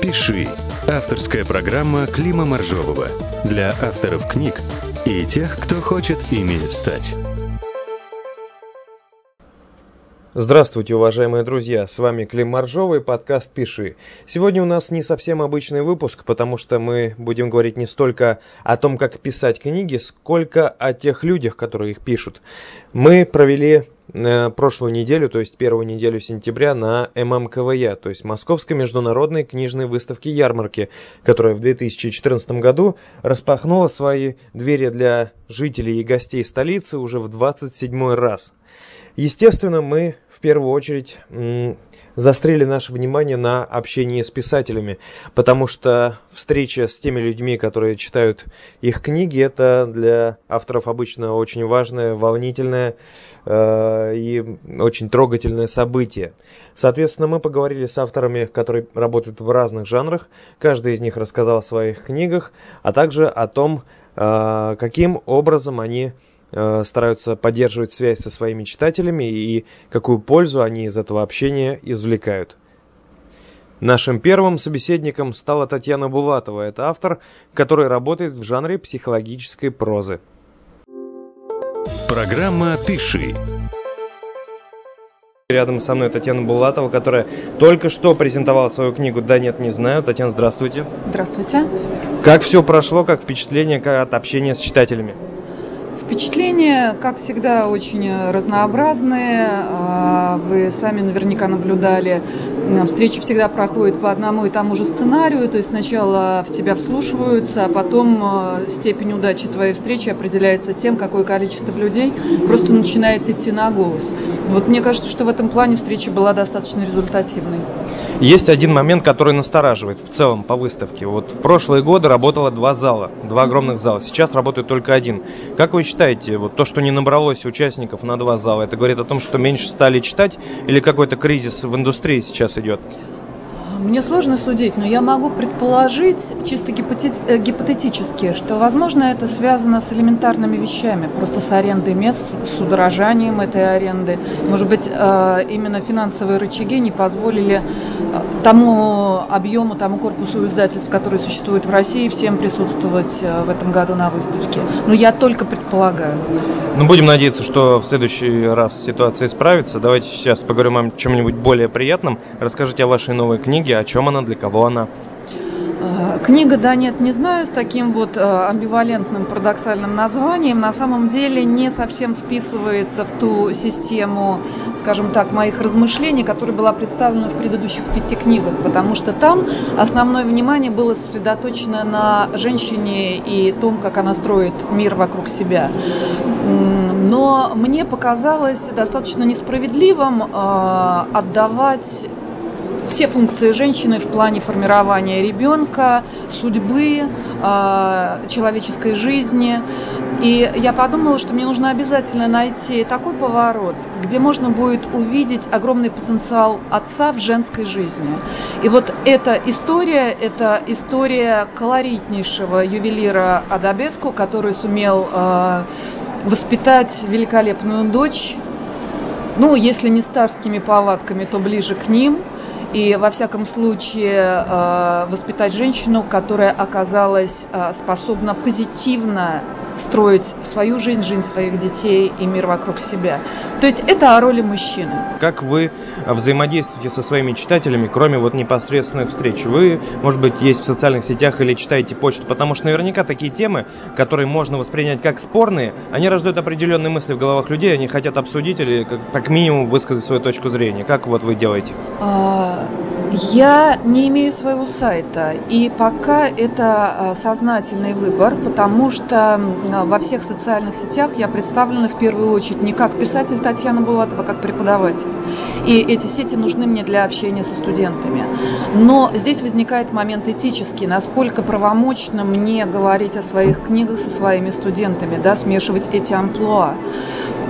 «Пиши» — авторская программа Клима Моржового для авторов книг и тех, кто хочет ими стать. Здравствуйте, уважаемые друзья! С вами Клим Моржовый, подкаст «Пиши». Сегодня у нас не совсем обычный выпуск, потому что мы будем говорить не столько о том, как писать книги, сколько о тех людях, которые их пишут. Мы провели э, прошлую неделю, то есть первую неделю сентября на ММКВЯ, то есть Московской международной книжной выставки ярмарки, которая в 2014 году распахнула свои двери для жителей и гостей столицы уже в 27 раз. Естественно, мы в первую очередь застрели наше внимание на общении с писателями, потому что встреча с теми людьми, которые читают их книги, это для авторов обычно очень важное, волнительное э, и очень трогательное событие. Соответственно, мы поговорили с авторами, которые работают в разных жанрах, каждый из них рассказал о своих книгах, а также о том, э, каким образом они стараются поддерживать связь со своими читателями и какую пользу они из этого общения извлекают. Нашим первым собеседником стала Татьяна Булатова. Это автор, который работает в жанре психологической прозы. Программа «Пиши». Рядом со мной Татьяна Булатова, которая только что презентовала свою книгу «Да нет, не знаю». Татьяна, здравствуйте. Здравствуйте. Как все прошло, как впечатление от общения с читателями? Впечатления, как всегда, очень разнообразные. А, вы сами наверняка наблюдали. Встречи всегда проходят по одному и тому же сценарию. То есть сначала в тебя вслушиваются, а потом а, степень удачи твоей встречи определяется тем, какое количество людей просто начинает идти на голос. Вот мне кажется, что в этом плане встреча была достаточно результативной. Есть один момент, который настораживает в целом по выставке. Вот в прошлые годы работало два зала, два огромных зала. Сейчас работает только один. Как вы считаете, вот то, что не набралось участников на два зала, это говорит о том, что меньше стали читать или какой-то кризис в индустрии сейчас идет? Мне сложно судить, но я могу предположить чисто э, гипотетически, что, возможно, это связано с элементарными вещами, просто с арендой мест, с удорожанием этой аренды. Может быть, э, именно финансовые рычаги не позволили э, тому объему, тому корпусу издательств, который существует в России, всем присутствовать в этом году на выставке. Но я только предполагаю. Ну, будем надеяться, что в следующий раз ситуация исправится. Давайте сейчас поговорим о чем-нибудь более приятном. Расскажите о вашей новой книге книги, о чем она, для кого она? А, книга «Да нет, не знаю» с таким вот а, амбивалентным парадоксальным названием на самом деле не совсем вписывается в ту систему, скажем так, моих размышлений, которая была представлена в предыдущих пяти книгах, потому что там основное внимание было сосредоточено на женщине и том, как она строит мир вокруг себя. Но мне показалось достаточно несправедливым э, отдавать все функции женщины в плане формирования ребенка, судьбы, а, человеческой жизни. И я подумала, что мне нужно обязательно найти такой поворот, где можно будет увидеть огромный потенциал отца в женской жизни. И вот эта история, это история колоритнейшего ювелира Адабеску, который сумел э, воспитать великолепную дочь, ну, если не старскими палатками, то ближе к ним – и во всяком случае э, воспитать женщину, которая оказалась э, способна позитивно строить свою жизнь, жизнь своих детей и мир вокруг себя. То есть это о роли мужчины. Как вы взаимодействуете со своими читателями, кроме вот непосредственных встреч? Вы, может быть, есть в социальных сетях или читаете почту? Потому что наверняка такие темы, которые можно воспринять как спорные, они рождают определенные мысли в головах людей, они хотят обсудить или как, как минимум высказать свою точку зрения. Как вот вы делаете? А, я не имею своего сайта, и пока это а, сознательный выбор, потому что во всех социальных сетях я представлена в первую очередь не как писатель Татьяна Булатова, а как преподаватель. И эти сети нужны мне для общения со студентами. Но здесь возникает момент этический, насколько правомочно мне говорить о своих книгах со своими студентами, да, смешивать эти амплуа.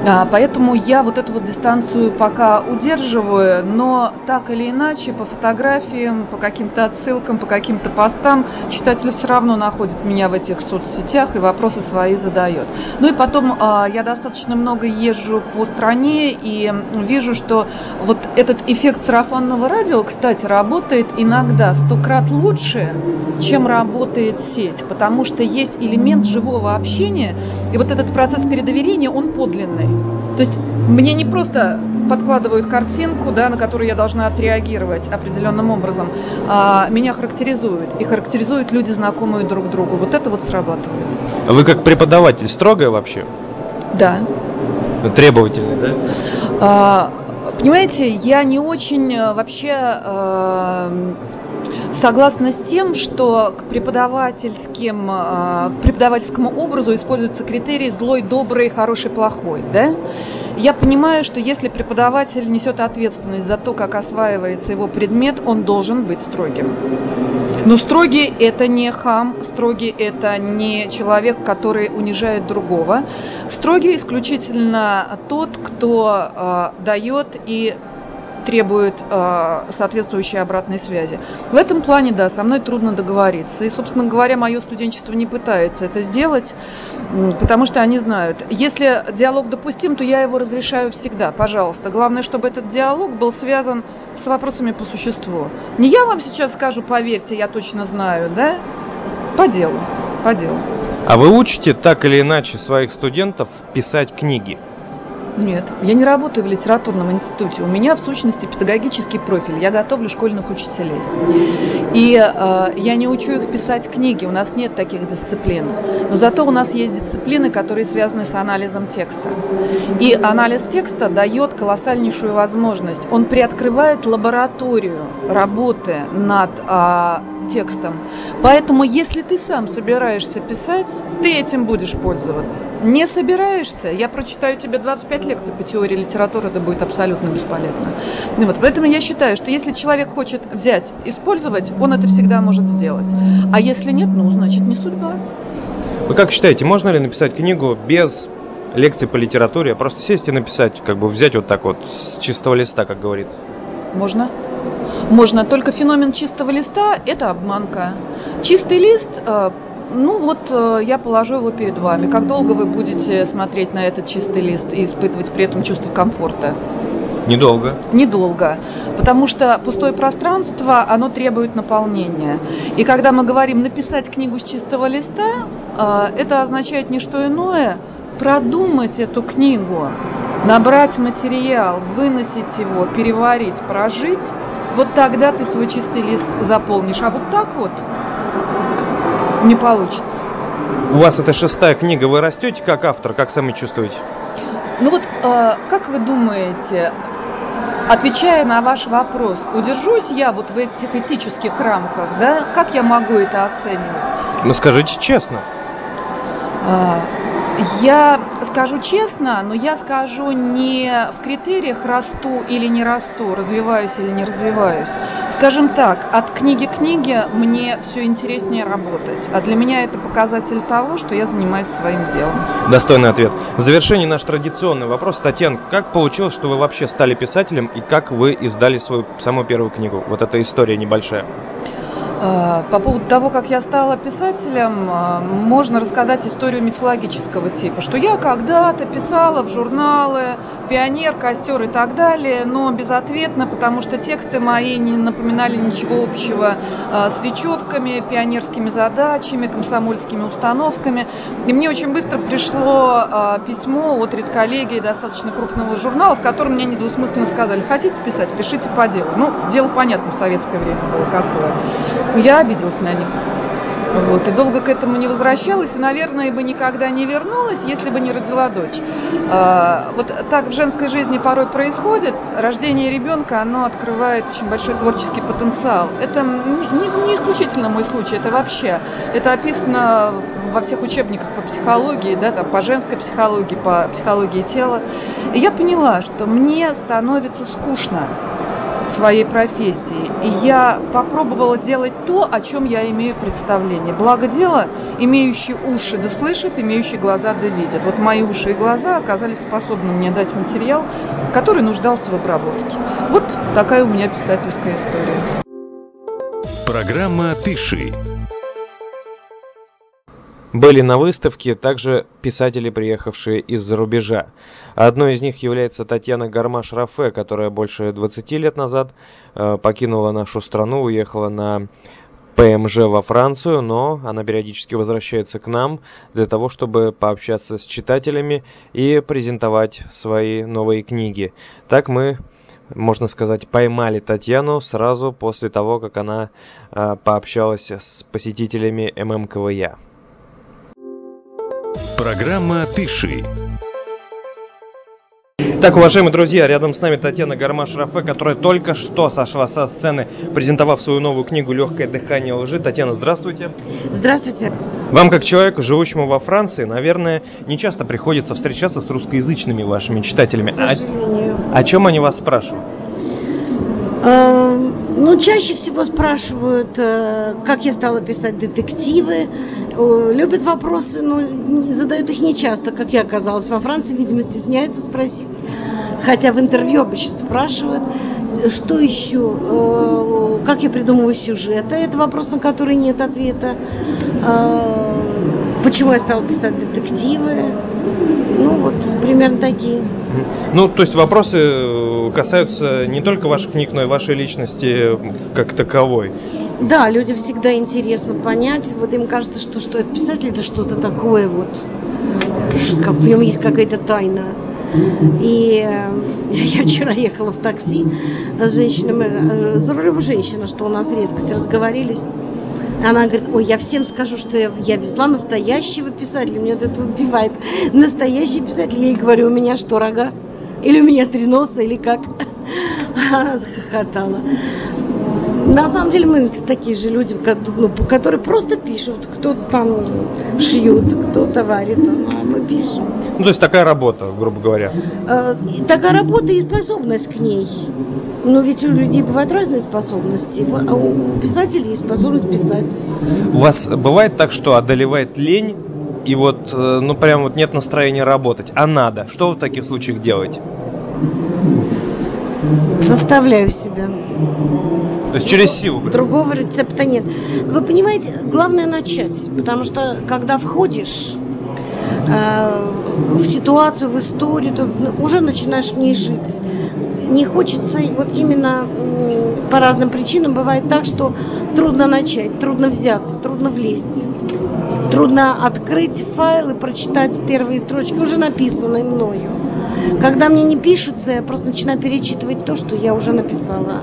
А, поэтому я вот эту вот дистанцию пока удерживаю, но так или иначе по фотографиям, по каким-то отсылкам, по каким-то постам читатель все равно находит меня в этих соцсетях и вопросы свои задает. Ну и потом а, я достаточно много езжу по стране и вижу, что вот этот эффект сарафанного радио, кстати, работает иногда сто крат лучше, чем работает сеть, потому что есть элемент живого общения, и вот этот процесс передоверения, он подлинный. То есть мне не просто подкладывают картинку, да, на которую я должна отреагировать определенным образом, а меня характеризуют. И характеризуют люди, знакомые друг другу. Вот это вот срабатывает. Вы как преподаватель строгая вообще? Да. Требовательный, да? А, понимаете, я не очень э, вообще э, согласна с тем, что к преподавательским, а, к преподавательскому образу используются критерии злой, добрый, хороший, плохой. Да? Я понимаю, что если преподаватель несет ответственность за то, как осваивается его предмет, он должен быть строгим. Но строгий – это не хам, строгий – это не человек, который унижает другого. Строгий исключительно тот, кто э, дает и требует э, соответствующей обратной связи. В этом плане, да, со мной трудно договориться. И, собственно говоря, мое студенчество не пытается это сделать, потому что они знают, если диалог допустим, то я его разрешаю всегда, пожалуйста. Главное, чтобы этот диалог был связан с вопросами по существу. Не я вам сейчас скажу, поверьте, я точно знаю, да? По делу, по делу. А вы учите так или иначе своих студентов писать книги? Нет, я не работаю в литературном институте. У меня в сущности педагогический профиль. Я готовлю школьных учителей. И э, я не учу их писать книги. У нас нет таких дисциплин. Но зато у нас есть дисциплины, которые связаны с анализом текста. И анализ текста дает колоссальнейшую возможность. Он приоткрывает лабораторию работы над э, текстом. Поэтому, если ты сам собираешься писать, ты этим будешь пользоваться. Не собираешься, я прочитаю тебе 25 лекций по теории литературы, это будет абсолютно бесполезно. Ну вот, поэтому я считаю, что если человек хочет взять, использовать, он это всегда может сделать. А если нет, ну, значит, не судьба. Вы как считаете, можно ли написать книгу без лекций по литературе, а просто сесть и написать, как бы взять вот так вот с чистого листа, как говорится? Можно можно. Только феномен чистого листа – это обманка. Чистый лист э, ну вот э, я положу его перед вами. Как долго вы будете смотреть на этот чистый лист и испытывать при этом чувство комфорта? Недолго. Недолго. Потому что пустое пространство, оно требует наполнения. И когда мы говорим написать книгу с чистого листа, э, это означает не что иное, продумать эту книгу, набрать материал, выносить его, переварить, прожить – вот тогда ты свой чистый лист заполнишь. А вот так вот не получится. У вас это шестая книга, вы растете как автор, как сами чувствуете? Ну вот, э, как вы думаете, отвечая на ваш вопрос, удержусь я вот в этих этических рамках, да? Как я могу это оценивать? Ну скажите честно. А, я скажу честно, но я скажу не в критериях расту или не расту, развиваюсь или не развиваюсь. Скажем так, от книги к книге мне все интереснее работать. А для меня это показатель того, что я занимаюсь своим делом. Достойный ответ. В завершении наш традиционный вопрос. Татьяна, как получилось, что вы вообще стали писателем и как вы издали свою самую первую книгу? Вот эта история небольшая. А, по поводу того, как я стала писателем, а, можно рассказать историю мифологического типа, что я когда-то писала в журналы «Пионер», «Костер» и так далее, но безответно, потому что тексты мои не напоминали ничего общего а, с речевками, пионерскими задачами, комсомольскими установками. И мне очень быстро пришло письмо от редколлегии достаточно крупного журнала, в котором мне недвусмысленно сказали, хотите писать, пишите по делу. Ну, дело понятно, в советское время было какое. Я обиделась на них. Вот, и долго к этому не возвращалась, и, наверное, бы никогда не вернулась, если бы не родила дочь. А, вот так в женской жизни порой происходит. Рождение ребенка, оно открывает очень большой творческий потенциал. Это не, исключительно мой случай, это вообще. Это описано во всех учебниках по психологии, да, там, по женской психологии, по психологии тела. И я поняла, что мне становится скучно в своей профессии. И я попробовала делать то, о чем я имею представление. Благо дело, имеющие уши да слышат, имеющие глаза да видят. Вот мои уши и глаза оказались способны мне дать материал, который нуждался в обработке. Вот такая у меня писательская история. Программа «Пиши». Были на выставке также писатели, приехавшие из-за рубежа. Одной из них является Татьяна Гармаш-Рафе, которая больше 20 лет назад э, покинула нашу страну, уехала на ПМЖ во Францию, но она периодически возвращается к нам для того, чтобы пообщаться с читателями и презентовать свои новые книги. Так мы можно сказать, поймали Татьяну сразу после того, как она э, пообщалась с посетителями ММКВЯ. Программа «Пиши». Так, уважаемые друзья, рядом с нами Татьяна Гармаш-Рафе, которая только что сошла со сцены, презентовав свою новую книгу «Легкое дыхание лжи». Татьяна, здравствуйте. Здравствуйте. Вам, как человеку, живущему во Франции, наверное, не часто приходится встречаться с русскоязычными вашими читателями. К сожалению. О, о чем они вас спрашивают? Э, ну, чаще всего спрашивают, э, как я стала писать детективы. Любят вопросы, но задают их не часто, как я оказалась во Франции, видимо, стесняются спросить. Хотя в интервью обычно спрашивают, что еще, э, как я придумываю сюжеты. Это вопрос, на который нет ответа. Почему я стала писать детективы? Ну, вот примерно такие. Ну, то есть вопросы э, касаются не только ваших книг, но и вашей личности как таковой. Да, людям всегда интересно понять. Вот им кажется, что, что это писатель это что-то такое вот, как в нем есть какая-то тайна. И э, я вчера ехала в такси с женщинами, э, за рулем женщина, что у нас редкость, разговорились. Она говорит, ой, я всем скажу, что я, я везла настоящего писателя. Меня это убивает. Настоящий писатель. Я ей говорю, у меня что, рога? Или у меня три носа, или как? Она захохотала. На самом деле мы такие же люди, ну, которые просто пишут. Кто-то там шьют, кто-то варит, а мы пишем. Ну, то есть такая работа, грубо говоря. Э, такая работа и способность к ней. Но ведь у людей бывают разные способности. А у писателей есть способность писать. У вас бывает так, что одолевает лень, и вот, э, ну, прям вот нет настроения работать, а надо. Что вы в таких случаях делаете? Заставляю себя. То есть через силу? Другого рецепта нет. Вы понимаете, главное начать, потому что когда входишь э, в ситуацию, в историю, ты уже начинаешь в ней жить. Не хочется, вот именно по разным причинам бывает так, что трудно начать, трудно взяться, трудно влезть. Трудно открыть файл и прочитать первые строчки, уже написанные мною. Когда мне не пишутся, я просто начинаю перечитывать то, что я уже написала.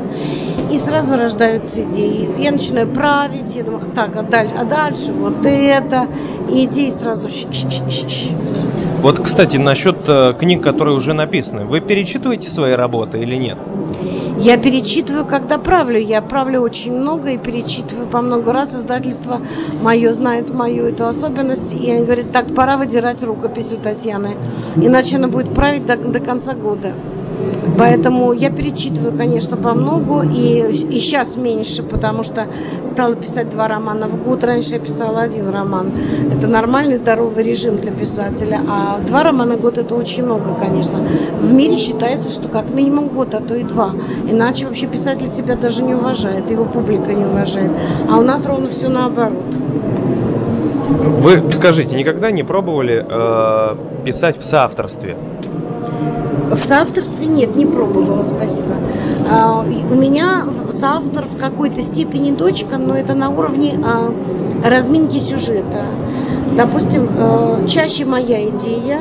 И сразу рождаются идеи. Я начинаю править, я думаю, так, а дальше, а дальше вот это. И идеи сразу... Вот, кстати, насчет э, книг, которые уже написаны. Вы перечитываете свои работы или нет? Я перечитываю, когда правлю. Я правлю очень много и перечитываю по много раз. Издательство мое знает мою эту особенность. И они говорят, так, пора выдирать рукопись у Татьяны. Иначе она будет править до, до конца года. Поэтому я перечитываю, конечно, по многу, и, и сейчас меньше, потому что стала писать два романа в год. Раньше я писала один роман. Это нормальный, здоровый режим для писателя. А два романа в год это очень много, конечно. В мире считается, что как минимум год, а то и два. Иначе вообще писатель себя даже не уважает, его публика не уважает. А у нас ровно все наоборот. Вы скажите, никогда не пробовали э, писать в соавторстве? В соавторстве нет, не пробовала, спасибо. А, у меня соавтор в какой-то степени дочка, но это на уровне а, разминки сюжета. Допустим, э, чаще моя идея,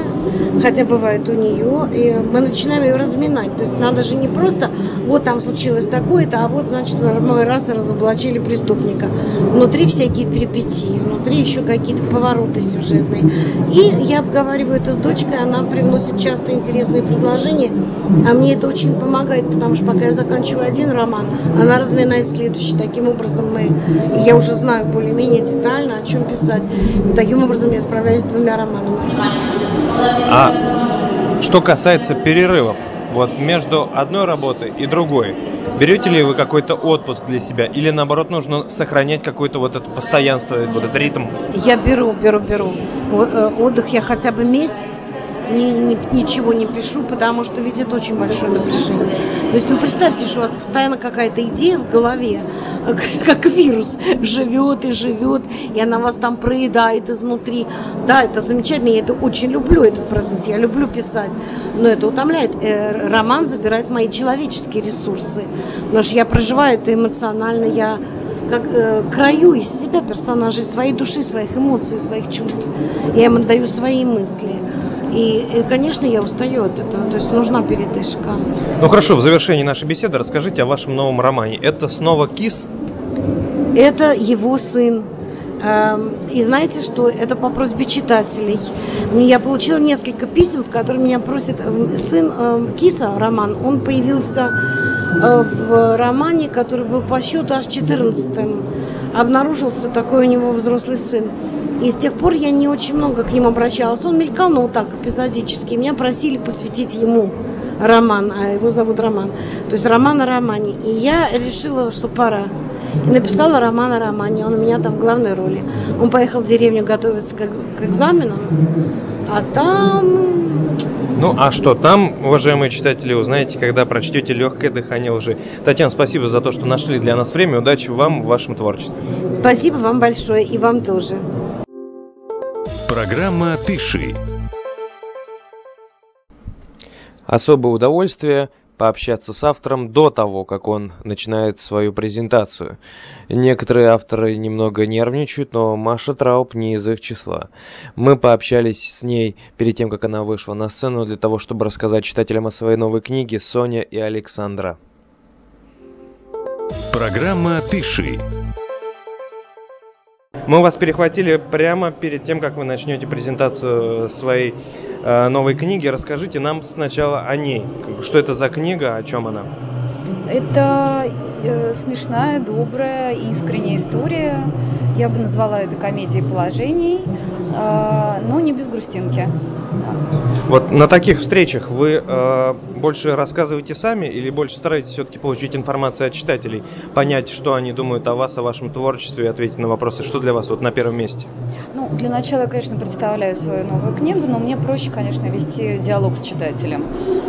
хотя бывает у нее, и мы начинаем ее разминать. То есть надо же не просто, вот там случилось такое-то, а вот, значит, мой раз разоблачили преступника. Внутри всякие перипетии, внутри еще какие-то повороты сюжетные. И я обговариваю это с дочкой, она приносит часто интересные предложения, а мне это очень помогает, потому что пока я заканчиваю один роман, она разминает следующий. Таким образом мы, я уже знаю более-менее детально, о чем писать. Таким образом я справляюсь с двумя романами А что касается перерывов, вот между одной работой и другой, берете ли вы какой-то отпуск для себя или наоборот нужно сохранять какое-то вот это постоянство, вот этот ритм? Я беру, беру, беру. Э, отдых я хотя бы месяц ни, ни, ничего не пишу, потому что ведь это очень большое напряжение. То есть, ну, представьте, что у вас постоянно какая-то идея в голове, как вирус, живет и живет, и она вас там проедает изнутри. Да, это замечательно, я это очень люблю, этот процесс, я люблю писать, но это утомляет. Э, роман забирает мои человеческие ресурсы, потому что я проживаю это эмоционально, я как э, краю из себя персонажей, своей души, своих эмоций, своих чувств. Я им отдаю свои мысли. И, и, конечно, я устаю от этого, то есть нужна передышка. Ну хорошо, в завершении нашей беседы расскажите о вашем новом романе. Это снова Кис? Это его сын. Эм, и знаете, что это по просьбе читателей. Я получила несколько писем, в которых меня просит э, сын эм, Киса, Роман, он появился э, в романе, который был по счету аж 14 Обнаружился такой у него взрослый сын. И с тех пор я не очень много к нему обращалась. Он мелькал, но вот так, эпизодически. Меня просили посвятить ему роман, а его зовут Роман. То есть роман о романе. И я решила, что пора. И написала роман о романе. Он у меня там в главной роли. Он поехал в деревню готовиться к, к экзаменам. А там... Ну, а что там, уважаемые читатели, узнаете, когда прочтете «Легкое дыхание лжи». Татьяна, спасибо за то, что нашли для нас время. Удачи вам в вашем творчестве. Спасибо вам большое и вам тоже. Программа «Пиши». Особое удовольствие пообщаться с автором до того, как он начинает свою презентацию. Некоторые авторы немного нервничают, но Маша Трауп не из их числа. Мы пообщались с ней перед тем, как она вышла на сцену для того, чтобы рассказать читателям о своей новой книге «Соня и Александра». Программа «Пиши». Мы вас перехватили прямо перед тем, как вы начнете презентацию своей э, новой книги. Расскажите нам сначала о ней. Что это за книга, о чем она? Это э, смешная, добрая, искренняя история. Я бы назвала это комедией положений, э, но не без грустинки. Вот на таких встречах вы э, больше рассказываете сами или больше стараетесь все-таки получить информацию от читателей, понять, что они думают о вас, о вашем творчестве и ответить на вопросы, что для вас вот на первом месте? Ну, для начала я, конечно, представляю свою новую книгу, но мне проще, конечно, вести диалог с читателем,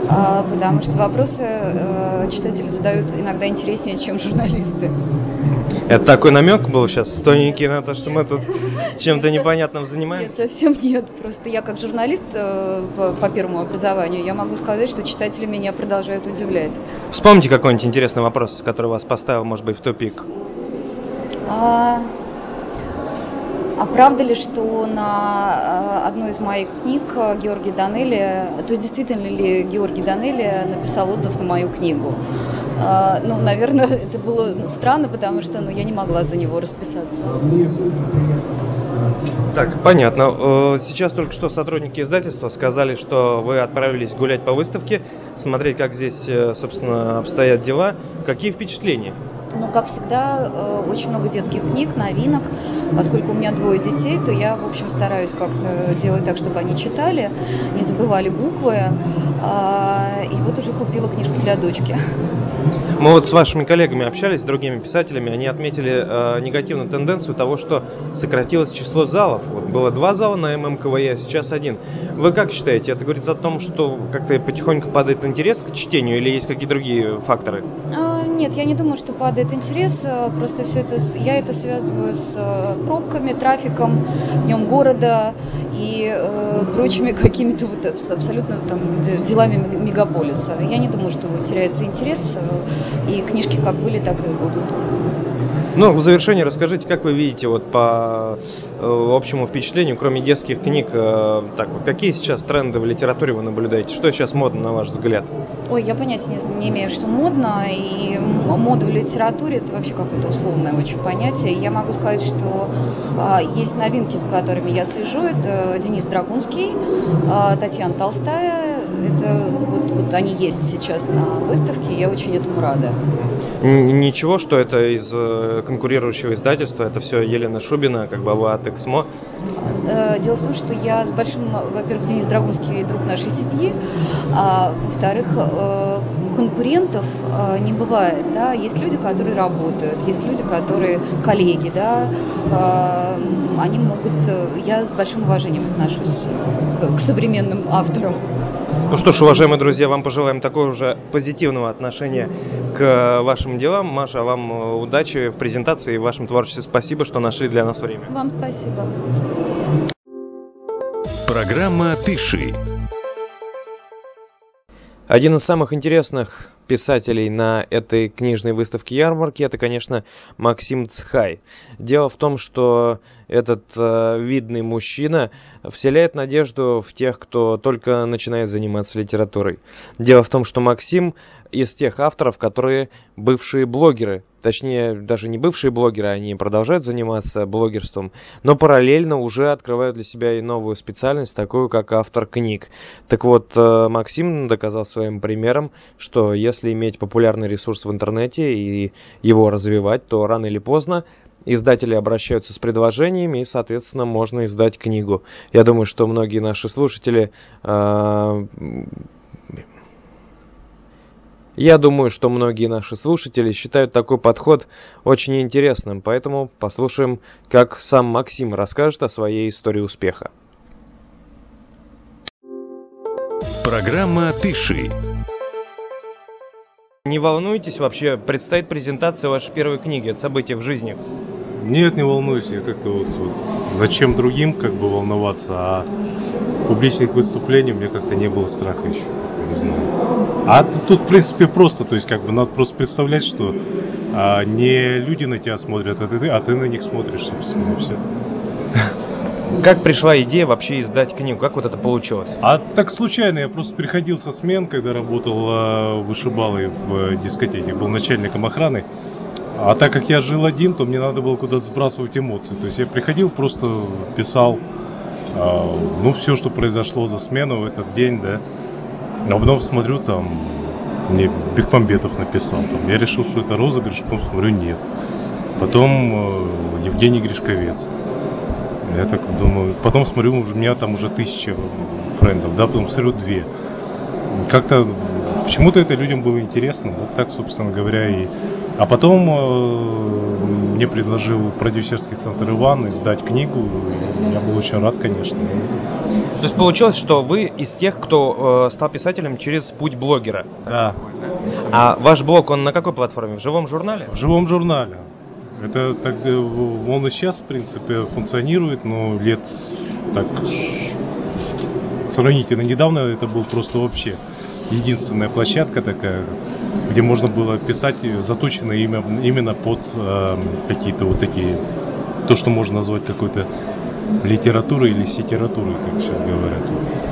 э, потому что вопросы э, читатели задают иногда интереснее, чем журналисты. Это такой намек был сейчас, тоненький, на то, что мы тут чем-то непонятным занимаемся? Нет, совсем нет. Просто я как журналист э, по первому образованию, я могу сказать, что читатели меня продолжают удивлять. Вспомните какой-нибудь интересный вопрос, который вас поставил, может быть, в тупик. А, а правда ли, что на одной из моих книг Георгий Данели, то есть действительно ли Георгий Данели написал отзыв на мою книгу? А, ну, наверное, это было ну, странно, потому что ну, я не могла за него расписаться. Так, понятно. Э, сейчас только что сотрудники издательства сказали, что вы отправились гулять по выставке, смотреть, как здесь, э, собственно, обстоят дела. Какие впечатления? Ну, как всегда, э, очень много детских книг, новинок. Поскольку у меня двое детей, то я, в общем, стараюсь как-то делать так, чтобы они читали, не забывали буквы. А, и вот уже купила книжку для дочки. Мы вот с вашими коллегами общались, с другими писателями, они отметили э, негативную тенденцию того, что сократилось число залов. Вот было два зала на ММКВЕ, а сейчас один. Вы как считаете, это говорит о том, что как-то потихоньку падает интерес к чтению или есть какие-то другие факторы? А, нет, я не думаю, что падает интерес. Э, просто все это, я это связываю с э, пробками, трафиком, днем города и э, прочими какими-то вот абсолютно там делами мегаполиса. Я не думаю, что теряется интерес. И книжки как были, так и будут. Ну, в завершении расскажите, как вы видите вот по э, общему впечатлению, кроме детских книг, э, так вот, какие сейчас тренды в литературе вы наблюдаете? Что сейчас модно, на ваш взгляд? Ой, я понятия не, не имею, что модно, и мода в литературе это вообще какое-то условное очень понятие. Я могу сказать, что э, есть новинки, с которыми я слежу. Это Денис Драгунский, э, Татьяна Толстая, это вот они есть сейчас на выставке, я очень этому рада. Ничего, что это из э, конкурирующего издательства, это все Елена Шубина, как бы от Эксмо. Э, дело в том, что я с большим, во-первых, Денис Драгунский друг нашей семьи, а во-вторых, э, конкурентов не бывает, да, есть люди, которые работают, есть люди, которые коллеги, да, они могут, я с большим уважением отношусь к современным авторам. Ну что ж, уважаемые друзья, вам пожелаем такого же позитивного отношения к вашим делам. Маша, вам э, удачи в презентации и в вашем творчестве. Спасибо, что нашли для нас время. Вам спасибо. Программа «Пиши». Один из самых интересных писателей на этой книжной выставке ярмарки это, конечно, Максим Цхай. Дело в том, что этот э, видный мужчина вселяет надежду в тех, кто только начинает заниматься литературой. Дело в том, что Максим из тех авторов, которые бывшие блогеры, точнее даже не бывшие блогеры, они продолжают заниматься блогерством, но параллельно уже открывают для себя и новую специальность, такую как автор книг. Так вот, э, Максим доказал своим примером, что если иметь популярный ресурс в интернете и его развивать, то рано или поздно издатели обращаются с предложениями, и, соответственно, можно издать книгу. Я думаю, что многие наши слушатели э, я думаю, что многие наши слушатели считают такой подход очень интересным, поэтому послушаем, как сам Максим расскажет о своей истории успеха. Программа «Пиши». Не волнуйтесь вообще, предстоит презентация вашей первой книги, это событие в жизни. Нет, не волнуюсь, я как-то вот, вот зачем другим как бы волноваться, а публичных выступлений у меня как-то не было страха еще не знаю. А тут, в принципе, просто, то есть, как бы, надо просто представлять, что а, не люди на тебя смотрят, а ты, а ты на них смотришь, собственно, и все. Как пришла идея вообще издать книгу? Как вот это получилось? А так случайно. Я просто приходил со смен, когда работал э, вышибалой в э, дискотеке. Был начальником охраны. А так как я жил один, то мне надо было куда-то сбрасывать эмоции. То есть я приходил, просто писал, э, ну, все, что произошло за смену в этот день, да. А потом смотрю, там мне Бекмамбетов написал. Там, я решил, что это розыгрыш, потом смотрю, нет. Потом э, Евгений Гришковец. Я так думаю, потом смотрю, у меня там уже тысяча френдов, да, потом смотрю две. Как-то почему-то это людям было интересно, вот так, собственно говоря, и... А потом э, мне предложил продюсерский центр Иван издать книгу, и я был очень рад, конечно. То есть получилось, что вы из тех, кто э, стал писателем через путь блогера? Да. А ваш блог, он на какой платформе? В живом журнале? В живом журнале. Это так, э, он и сейчас, в принципе, функционирует, но лет так сравнительно недавно это был просто вообще единственная площадка такая, где можно было писать заточенное имя именно под э, какие-то вот такие, то, что можно назвать какой-то литературой или сетературой, как сейчас говорят.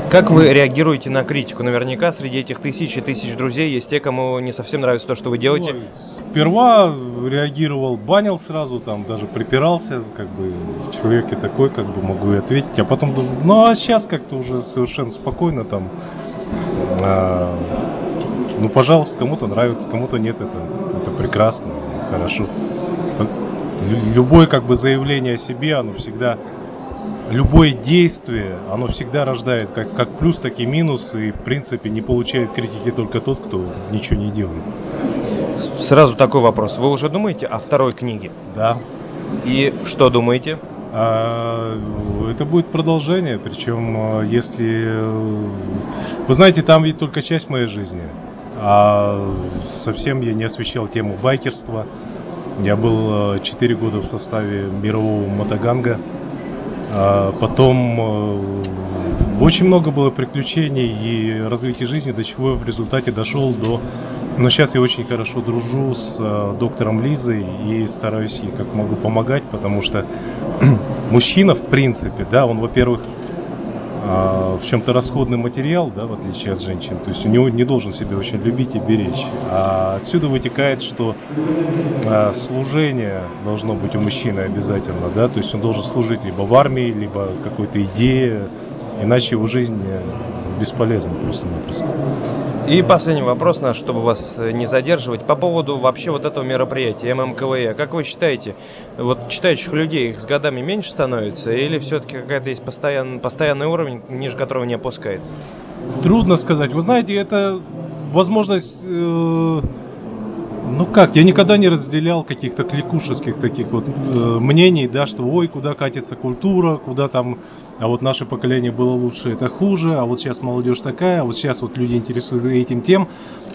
Как вы реагируете на критику? Наверняка среди этих тысяч и тысяч друзей есть те, кому не совсем нравится то, что вы делаете. Ну, сперва реагировал, банил сразу, там даже припирался, как бы человек я такой, как бы могу и ответить. А потом думаю, ну а сейчас как-то уже совершенно спокойно там а, ну, пожалуйста, кому-то нравится, кому-то нет, это, это прекрасно, хорошо. Любое как бы заявление о себе, оно всегда, любое действие, оно всегда рождает как, как плюс, так и минус, и в принципе не получает критики только тот, кто ничего не делает. Сразу такой вопрос. Вы уже думаете о второй книге? Да. И что думаете? А, это будет продолжение, причем а, если... Э, вы знаете, там ведь только часть моей жизни, а совсем я не освещал тему байкерства. Я был 4 э, года в составе мирового мотоганга. Потом э, очень много было приключений и развития жизни, до чего я в результате дошел до... Но сейчас я очень хорошо дружу с э, доктором Лизой и стараюсь ей как могу помогать, потому что мужчина, в принципе, да, он, во-первых, в чем-то расходный материал, да, в отличие от женщин. То есть у него не должен себя очень любить и беречь. А отсюда вытекает, что э, служение должно быть у мужчины обязательно, да, то есть он должен служить либо в армии, либо какой-то идее, Иначе его жизнь э, бесполезна просто-напросто. И последний вопрос наш, чтобы вас э, не задерживать, по поводу вообще вот этого мероприятия ММКВЕ. Как вы считаете, вот читающих людей их с годами меньше становится или все-таки какая-то есть постоянный, постоянный уровень, ниже которого не опускается? Трудно сказать. Вы знаете, это возможность э, ну как, я никогда не разделял каких-то кликушеских таких вот э, мнений, да, что ой, куда катится культура, куда там, а вот наше поколение было лучше, это хуже, а вот сейчас молодежь такая, а вот сейчас вот люди интересуются этим тем,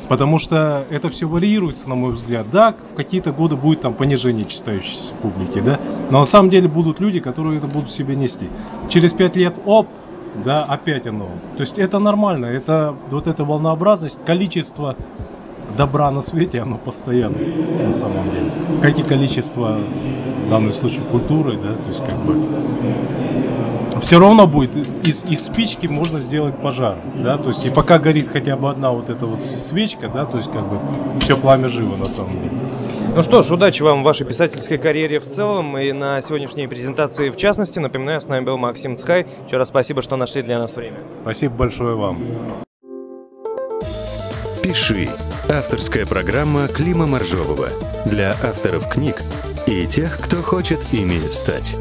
потому что это все варьируется, на мой взгляд. Да, в какие-то годы будет там понижение читающейся публики, да, но на самом деле будут люди, которые это будут в себе нести. Через пять лет, оп, да, опять оно. То есть это нормально, это вот эта волнообразность, количество добра на свете, оно постоянно на самом деле. Как и количество, в данном случае, культуры, да, то есть как бы все равно будет из, из спички можно сделать пожар, да, то есть и пока горит хотя бы одна вот эта вот свечка, да, то есть как бы все пламя живо на самом деле. Ну что ж, удачи вам в вашей писательской карьере в целом и на сегодняшней презентации в частности. Напоминаю, с нами был Максим Цхай. Еще раз спасибо, что нашли для нас время. Спасибо большое вам. «Пиши» – авторская программа Клима Моржового для авторов книг и тех, кто хочет ими стать.